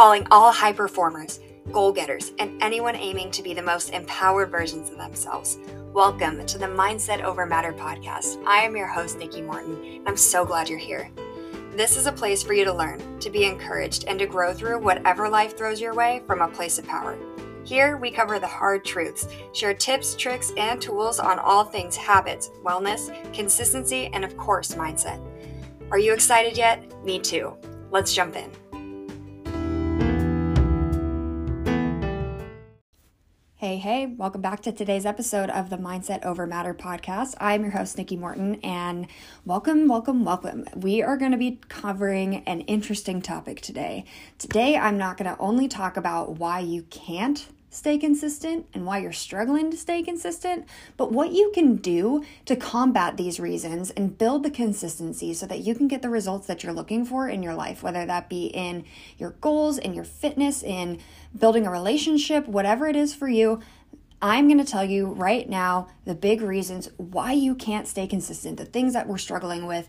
calling all high performers, goal getters, and anyone aiming to be the most empowered versions of themselves. Welcome to the Mindset Over Matter podcast. I am your host, Nikki Morton, and I'm so glad you're here. This is a place for you to learn, to be encouraged, and to grow through whatever life throws your way from a place of power. Here, we cover the hard truths, share tips, tricks, and tools on all things habits, wellness, consistency, and of course, mindset. Are you excited yet? Me too. Let's jump in. Hey, hey, welcome back to today's episode of the Mindset Over Matter podcast. I'm your host, Nikki Morton, and welcome, welcome, welcome. We are going to be covering an interesting topic today. Today, I'm not going to only talk about why you can't stay consistent and why you're struggling to stay consistent, but what you can do to combat these reasons and build the consistency so that you can get the results that you're looking for in your life, whether that be in your goals, in your fitness, in building a relationship, whatever it is for you. I'm going to tell you right now the big reasons why you can't stay consistent, the things that we're struggling with,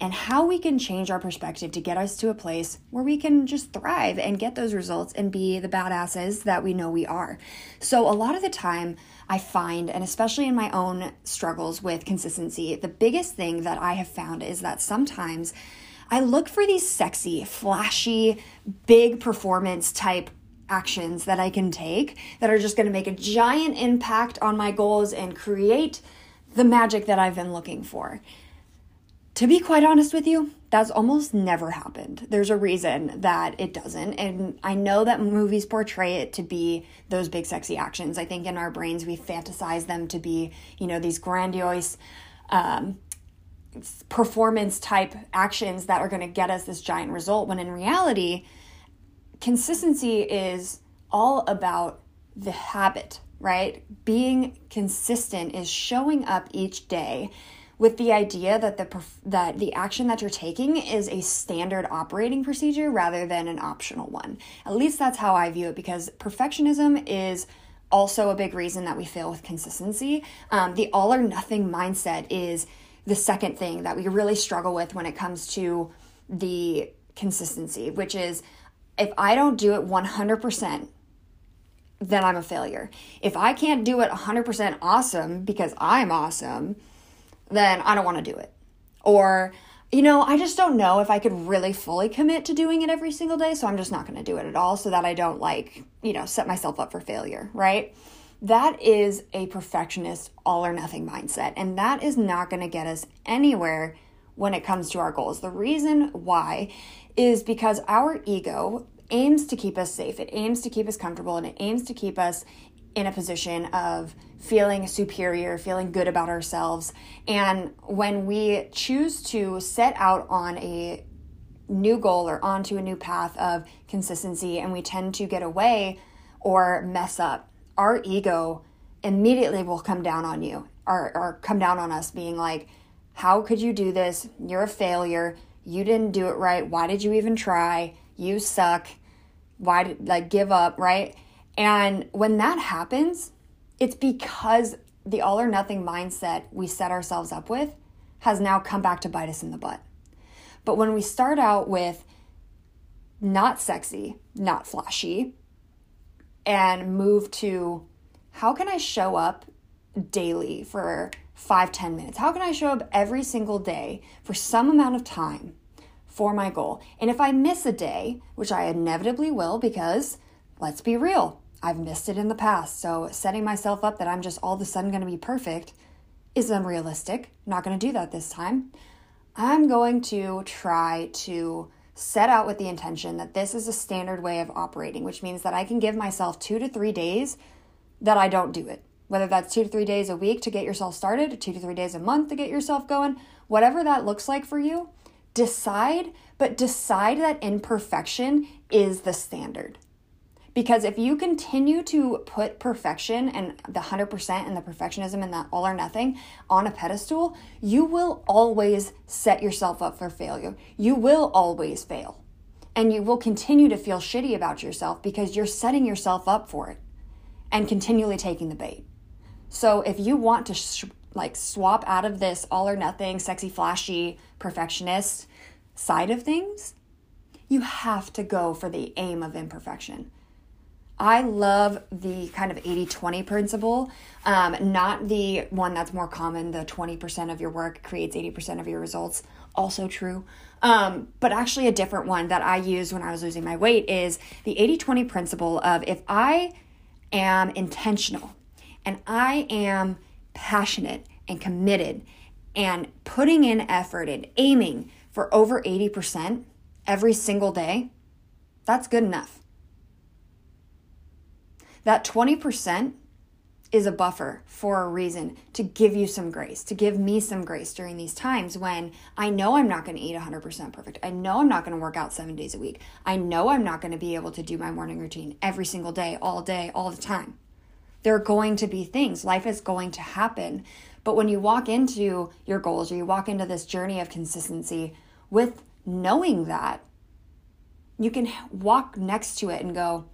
and how we can change our perspective to get us to a place where we can just thrive and get those results and be the badasses that we know we are. So, a lot of the time, I find, and especially in my own struggles with consistency, the biggest thing that I have found is that sometimes I look for these sexy, flashy, big performance type actions that I can take that are just going to make a giant impact on my goals and create the magic that I've been looking for. To be quite honest with you, that's almost never happened. There's a reason that it doesn't. And I know that movies portray it to be those big, sexy actions. I think in our brains, we fantasize them to be, you know, these grandiose, um, performance type actions that are going to get us this giant result when in reality consistency is all about the habit right being consistent is showing up each day with the idea that the that the action that you're taking is a standard operating procedure rather than an optional one. At least that's how I view it because perfectionism is also a big reason that we fail with consistency. Um, the all or nothing mindset is the second thing that we really struggle with when it comes to the consistency, which is if I don't do it 100%, then I'm a failure. If I can't do it 100% awesome because I'm awesome, then I don't want to do it. Or, you know, I just don't know if I could really fully commit to doing it every single day, so I'm just not going to do it at all so that I don't like, you know, set myself up for failure, right? That is a perfectionist all or nothing mindset, and that is not going to get us anywhere when it comes to our goals. The reason why is because our ego aims to keep us safe, it aims to keep us comfortable, and it aims to keep us in a position of feeling superior, feeling good about ourselves. And when we choose to set out on a new goal or onto a new path of consistency and we tend to get away or mess up, our ego immediately will come down on you or, or come down on us, being like, How could you do this? You're a failure. You didn't do it right. Why did you even try? You suck. Why did, like, give up, right? And when that happens, it's because the all or nothing mindset we set ourselves up with has now come back to bite us in the butt. But when we start out with not sexy, not flashy, and move to how can I show up daily for five, ten minutes? How can I show up every single day for some amount of time for my goal? And if I miss a day, which I inevitably will because let's be real, I've missed it in the past. So setting myself up that I'm just all of a sudden going to be perfect is unrealistic. Not going to do that this time. I'm going to try to set out with the intention that this is a standard way of operating, which means that I can give myself two to three days that I don't do it. Whether that's two to three days a week to get yourself started, two to three days a month to get yourself going, whatever that looks like for you, decide, but decide that imperfection is the standard. Because if you continue to put perfection and the 100% and the perfectionism and that all or nothing on a pedestal, you will always set yourself up for failure. You will always fail. And you will continue to feel shitty about yourself because you're setting yourself up for it and continually taking the bait. So if you want to sh- like swap out of this all or nothing, sexy, flashy, perfectionist side of things, you have to go for the aim of imperfection. I love the kind of 80 20 principle, um, not the one that's more common, the 20% of your work creates 80% of your results. Also true. Um, but actually, a different one that I used when I was losing my weight is the 80 20 principle of if I am intentional and I am passionate and committed and putting in effort and aiming for over 80% every single day, that's good enough that 20% is a buffer for a reason to give you some grace, to give me some grace during these times when I know I'm not going to eat 100% perfect. I know I'm not going to work out seven days a week. I know I'm not going to be able to do my morning routine every single day, all day, all the time. There are going to be things, life is going to happen. But when you walk into your goals or you walk into this journey of consistency with knowing that, you can walk next to it and go,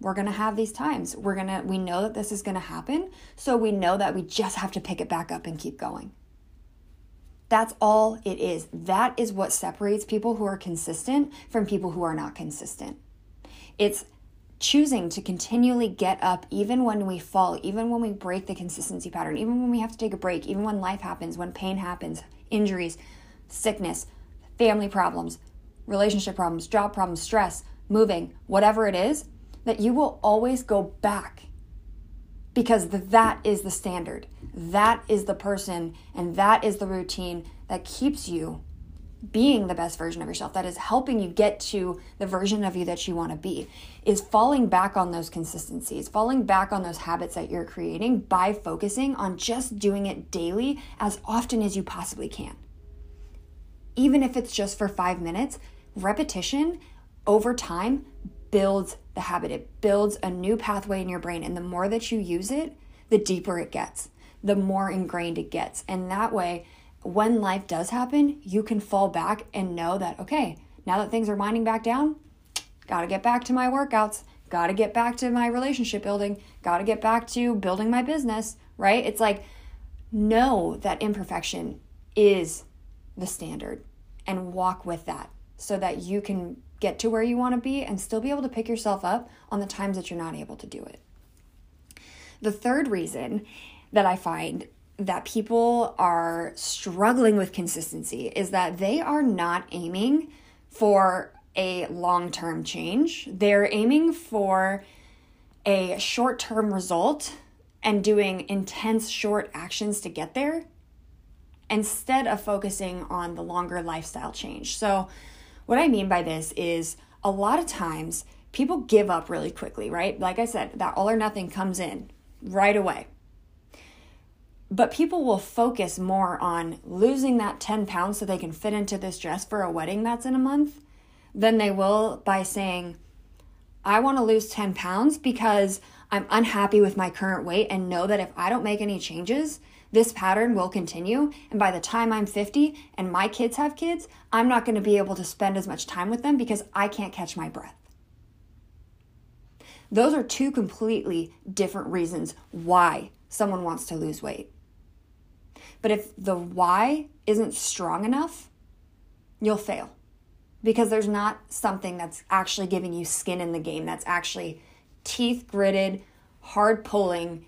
we're going to have these times. We're going to we know that this is going to happen, so we know that we just have to pick it back up and keep going. That's all it is. That is what separates people who are consistent from people who are not consistent. It's choosing to continually get up even when we fall, even when we break the consistency pattern, even when we have to take a break, even when life happens, when pain happens, injuries, sickness, family problems, relationship problems, job problems, stress, moving, whatever it is, that you will always go back because that is the standard. That is the person and that is the routine that keeps you being the best version of yourself that is helping you get to the version of you that you want to be is falling back on those consistencies falling back on those habits that you're creating by focusing on just doing it daily as often as you possibly can even if it's just for 5 minutes repetition over time builds the habit. It builds a new pathway in your brain. And the more that you use it, the deeper it gets, the more ingrained it gets. And that way, when life does happen, you can fall back and know that, okay, now that things are winding back down, got to get back to my workouts, got to get back to my relationship building, got to get back to building my business, right? It's like, know that imperfection is the standard and walk with that so that you can get to where you want to be and still be able to pick yourself up on the times that you're not able to do it. The third reason that I find that people are struggling with consistency is that they are not aiming for a long term change. They're aiming for a short term result and doing intense short actions to get there instead of focusing on the longer lifestyle change. So, what I mean by this is a lot of times people give up really quickly, right? Like I said, that all or nothing comes in right away. But people will focus more on losing that 10 pounds so they can fit into this dress for a wedding that's in a month than they will by saying, I want to lose 10 pounds because I'm unhappy with my current weight and know that if I don't make any changes, this pattern will continue. And by the time I'm 50 and my kids have kids, I'm not going to be able to spend as much time with them because I can't catch my breath. Those are two completely different reasons why someone wants to lose weight. But if the why isn't strong enough, you'll fail because there's not something that's actually giving you skin in the game, that's actually teeth gritted, hard pulling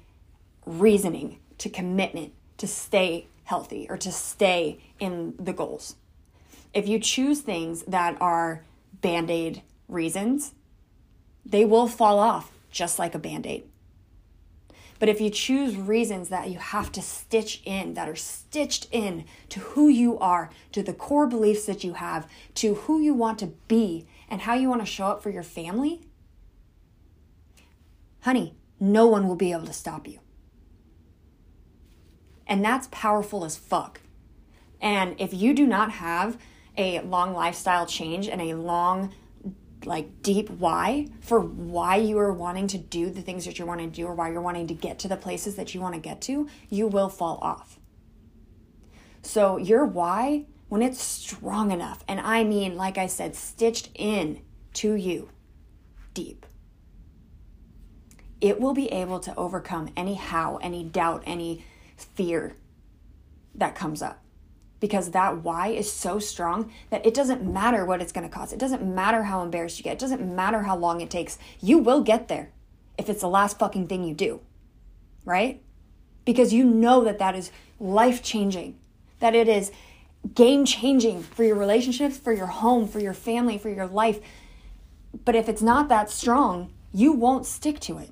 reasoning to commitment to stay healthy or to stay in the goals. If you choose things that are band aid reasons, they will fall off just like a band aid. But if you choose reasons that you have to stitch in, that are stitched in to who you are, to the core beliefs that you have, to who you want to be, and how you want to show up for your family, honey, no one will be able to stop you. And that's powerful as fuck. And if you do not have a long lifestyle change and a long, like deep why for why you are wanting to do the things that you're wanting to do or why you're wanting to get to the places that you want to get to, you will fall off. So, your why, when it's strong enough, and I mean, like I said, stitched in to you deep, it will be able to overcome any how, any doubt, any fear that comes up. because that why is so strong that it doesn't matter what it's going to cost. It doesn't matter how embarrassed you get. It doesn't matter how long it takes. You will get there if it's the last fucking thing you do. Right? Because you know that that is life changing, that it is game changing for your relationships, for your home, for your family, for your life. But if it's not that strong, you won't stick to it.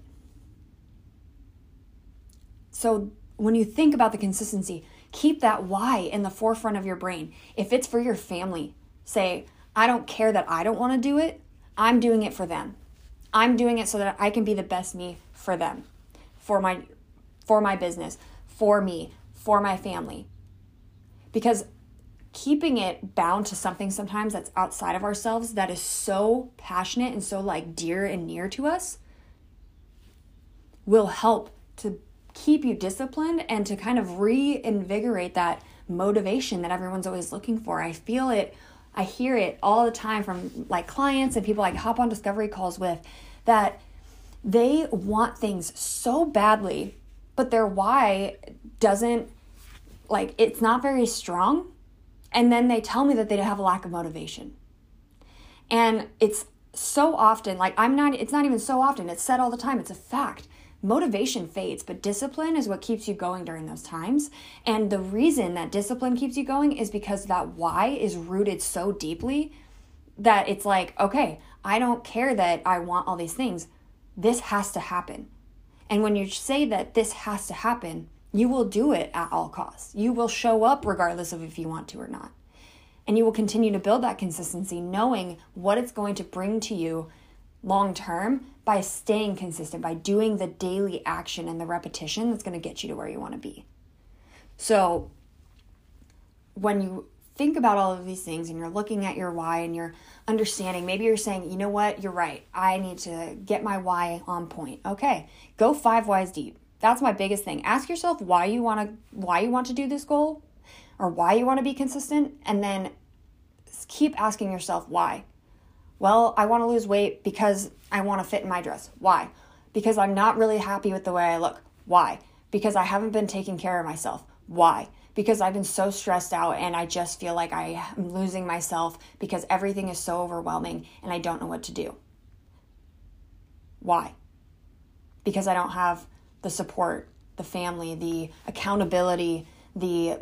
So when you think about the consistency, keep that why in the forefront of your brain. If it's for your family, say, I don't care that I don't want to do it, I'm doing it for them. I'm doing it so that I can be the best me for them, for my for my business, for me, for my family. Because keeping it bound to something sometimes that's outside of ourselves that is so passionate and so like dear and near to us will help to keep you disciplined and to kind of reinvigorate that motivation that everyone's always looking for. I feel it, I hear it all the time from like clients and people I hop on discovery calls with that they want things so badly, but their why doesn't like it's not very strong. And then they tell me that they have a lack of motivation. And it's so often, like I'm not, it's not even so often, it's said all the time, it's a fact motivation fades, but discipline is what keeps you going during those times. And the reason that discipline keeps you going is because that why is rooted so deeply that it's like, okay, I don't care that I want all these things. This has to happen. And when you say that this has to happen, you will do it at all costs. You will show up regardless of if you want to or not. And you will continue to build that consistency, knowing what it's going to bring to you long term by staying consistent, by doing the daily action and the repetition that's going to get you to where you want to be. So, when you think about all of these things and you're looking at your why and you're understanding, maybe you're saying, you know what, you're right. I need to get my why on point. Okay, go five whys deep. That's my biggest thing. Ask yourself why you want to why you want to do this goal or why you want to be consistent and then keep asking yourself why. Well, I want to lose weight because I want to fit in my dress. Why? Because I'm not really happy with the way I look. Why? Because I haven't been taking care of myself. Why? Because I've been so stressed out and I just feel like I am losing myself because everything is so overwhelming and I don't know what to do. Why? Because I don't have the support, the family, the accountability, the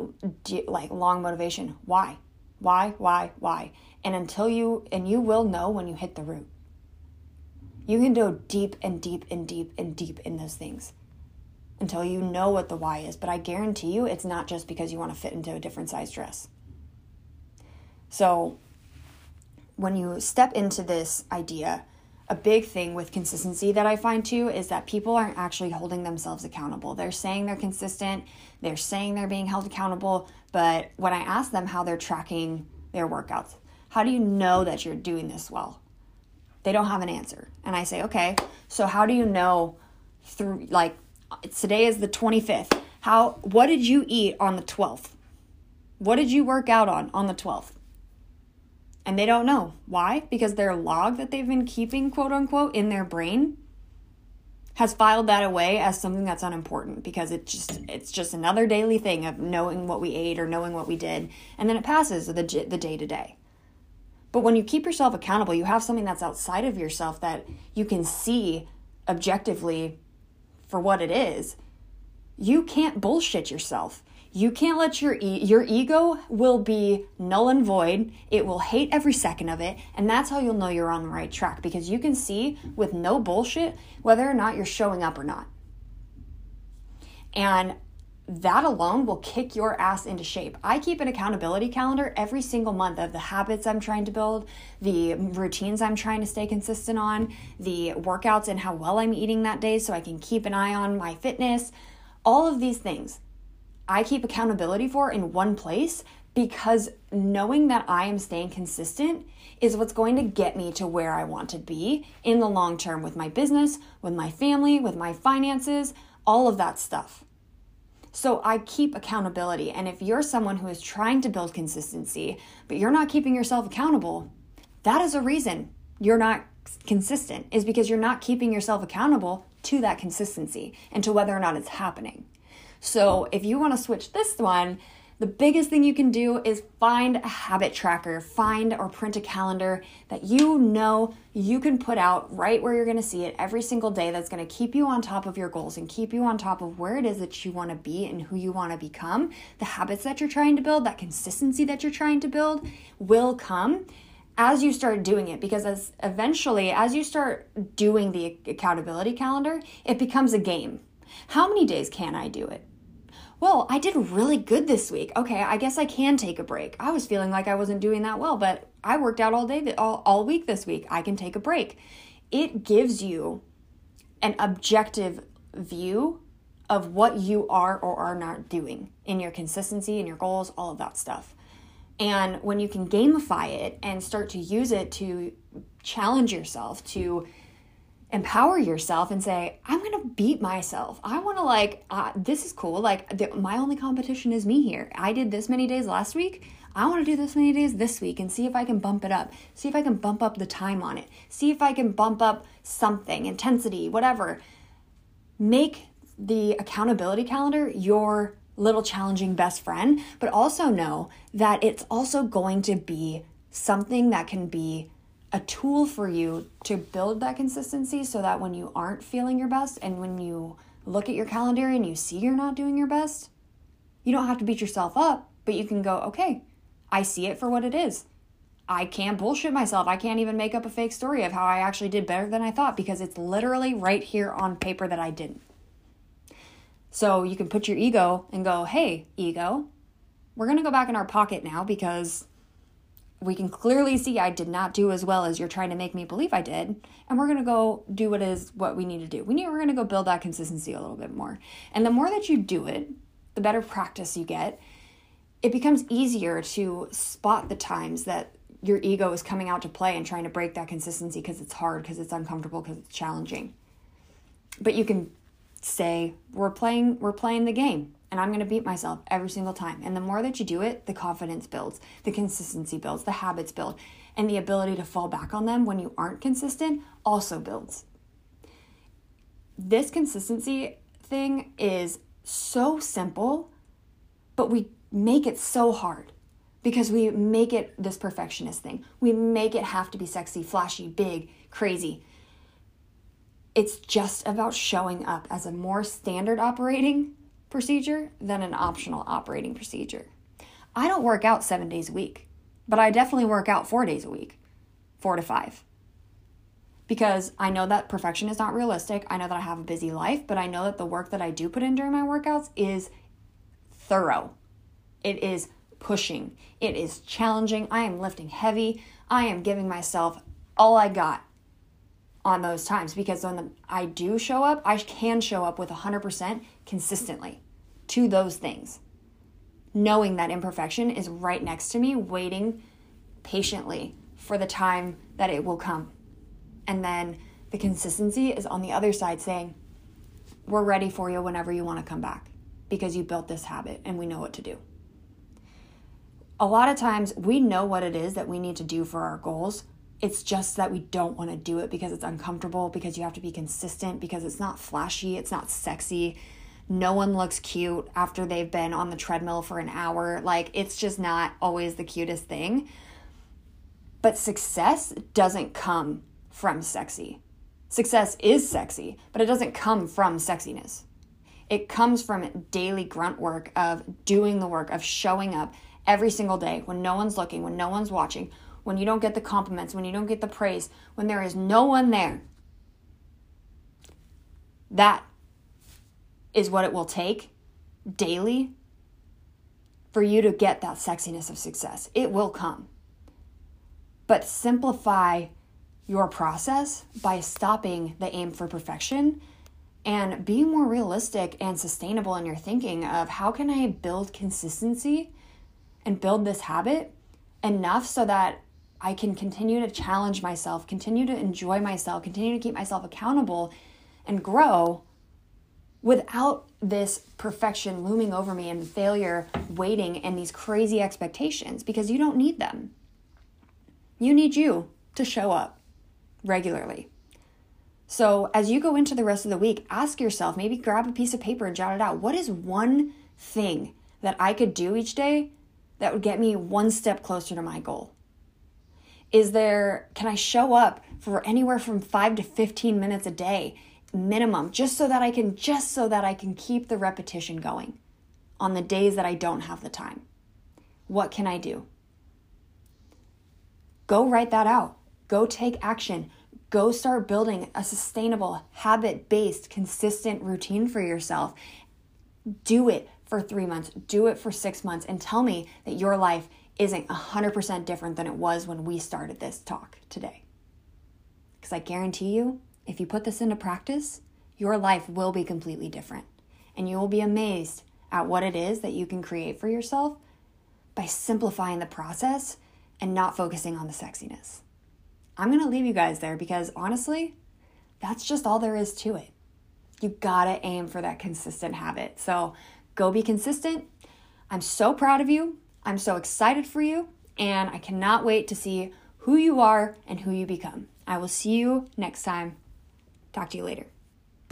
like long motivation. Why? Why? Why? Why? And until you, and you will know when you hit the root. You can go deep and deep and deep and deep in those things until you know what the why is. But I guarantee you, it's not just because you want to fit into a different size dress. So, when you step into this idea, a big thing with consistency that I find too is that people aren't actually holding themselves accountable. They're saying they're consistent, they're saying they're being held accountable, but when I ask them how they're tracking their workouts, how do you know that you're doing this well? They don't have an answer. And I say, okay, so how do you know through, like, today is the 25th. How, what did you eat on the 12th? What did you work out on on the 12th? And they don't know. Why? Because their log that they've been keeping, quote unquote, in their brain has filed that away as something that's unimportant because it just it's just another daily thing of knowing what we ate or knowing what we did and then it passes the the day to day but when you keep yourself accountable, you have something that's outside of yourself that you can see objectively for what it is. You can't bullshit yourself. You can't let your e- your ego will be null and void. It will hate every second of it, and that's how you'll know you're on the right track because you can see with no bullshit whether or not you're showing up or not. And that alone will kick your ass into shape. I keep an accountability calendar every single month of the habits I'm trying to build, the routines I'm trying to stay consistent on, the workouts and how well I'm eating that day so I can keep an eye on my fitness. All of these things I keep accountability for in one place because knowing that I am staying consistent is what's going to get me to where I want to be in the long term with my business, with my family, with my finances, all of that stuff. So I keep accountability. And if you're someone who is trying to build consistency, but you're not keeping yourself accountable, that is a reason you're not consistent, is because you're not keeping yourself accountable to that consistency and to whether or not it's happening. So if you want to switch this one, The biggest thing you can do is find a habit tracker, find or print a calendar that you know you can put out right where you're going to see it every single day that's going to keep you on top of your goals and keep you on top of where it is that you want to be and who you want to become. The habits that you're trying to build, that consistency that you're trying to build will come as you start doing it because as eventually as you start doing the accountability calendar, it becomes a game. How many days can I do it? Well, I did really good this week. Okay, I guess I can take a break. I was feeling like I wasn't doing that well, but I worked out all day, all, all week this week. I can take a break. It gives you an objective view of what you are or are not doing in your consistency and your goals, all of that stuff. And when you can gamify it and start to use it to challenge yourself, to empower yourself and say i'm gonna beat myself. I want to like uh, this is cool. Like the, my only competition is me here. I did this many days last week. I want to do this many days this week and see if i can bump it up. See if i can bump up the time on it. See if i can bump up something intensity whatever. Make the accountability calendar your little challenging best friend but also know that it's also going to be something that can be a tool for you to build that consistency so that when you aren't feeling your best and when you look at your calendar and you see you're not doing your best, you don't have to beat yourself up, but you can go, okay, I see it for what it is. I can't bullshit myself. I can't even make up a fake story of how I actually did better than I thought because it's literally right here on paper that I didn't. So you can put your ego and go, hey, ego, we're going to go back in our pocket now because we can clearly see I did not do as well as you're trying to make me believe I did. And we're going to go do what is what we need to do. We need we're going to go build that consistency a little bit more. And the more that you do it, the better practice you get. It becomes easier to spot the times that your ego is coming out to play and trying to break that consistency because it's hard, because it's uncomfortable, because it's challenging. But you can say, "We're playing we're playing the game and I'm going to beat myself every single time. And the more that you do it, the confidence builds, the consistency builds, the habits build, and the ability to fall back on them when you aren't consistent also builds. This consistency thing is so simple, but we make it so hard because we make it this perfectionist thing. We make it have to be sexy, flashy, big, crazy. It's just about showing up as a more standard operating procedure than an optional operating procedure. I don't work out seven days a week, but I definitely work out four days a week, four to five. Because I know that perfection is not realistic. I know that I have a busy life, but I know that the work that I do put in during my workouts is thorough. It is pushing, it is challenging. I am lifting heavy. I am giving myself all I got on those times because when I do show up, I can show up with 100% consistently to those things. Knowing that imperfection is right next to me, waiting patiently for the time that it will come. And then the consistency is on the other side saying, We're ready for you whenever you want to come back because you built this habit and we know what to do. A lot of times we know what it is that we need to do for our goals, it's just that we don't want to do it because it's uncomfortable, because you have to be consistent, because it's not flashy, it's not sexy. No one looks cute after they've been on the treadmill for an hour. Like, it's just not always the cutest thing. But success doesn't come from sexy. Success is sexy, but it doesn't come from sexiness. It comes from daily grunt work of doing the work, of showing up every single day when no one's looking, when no one's watching, when you don't get the compliments, when you don't get the praise, when there is no one there. That is what it will take daily for you to get that sexiness of success. It will come. But simplify your process by stopping the aim for perfection and being more realistic and sustainable in your thinking of how can I build consistency and build this habit enough so that I can continue to challenge myself, continue to enjoy myself, continue to keep myself accountable and grow without this perfection looming over me and failure waiting and these crazy expectations because you don't need them. You need you to show up regularly. So, as you go into the rest of the week, ask yourself maybe grab a piece of paper and jot it out. What is one thing that I could do each day that would get me one step closer to my goal? Is there, can I show up for anywhere from five to 15 minutes a day minimum just so that I can, just so that I can keep the repetition going on the days that I don't have the time? What can I do? Go write that out. Go take action. Go start building a sustainable, habit based, consistent routine for yourself. Do it for three months, do it for six months, and tell me that your life isn't 100% different than it was when we started this talk today. Because I guarantee you, if you put this into practice, your life will be completely different. And you will be amazed at what it is that you can create for yourself by simplifying the process and not focusing on the sexiness. I'm gonna leave you guys there because honestly, that's just all there is to it. You gotta aim for that consistent habit. So go be consistent. I'm so proud of you. I'm so excited for you. And I cannot wait to see who you are and who you become. I will see you next time. Talk to you later.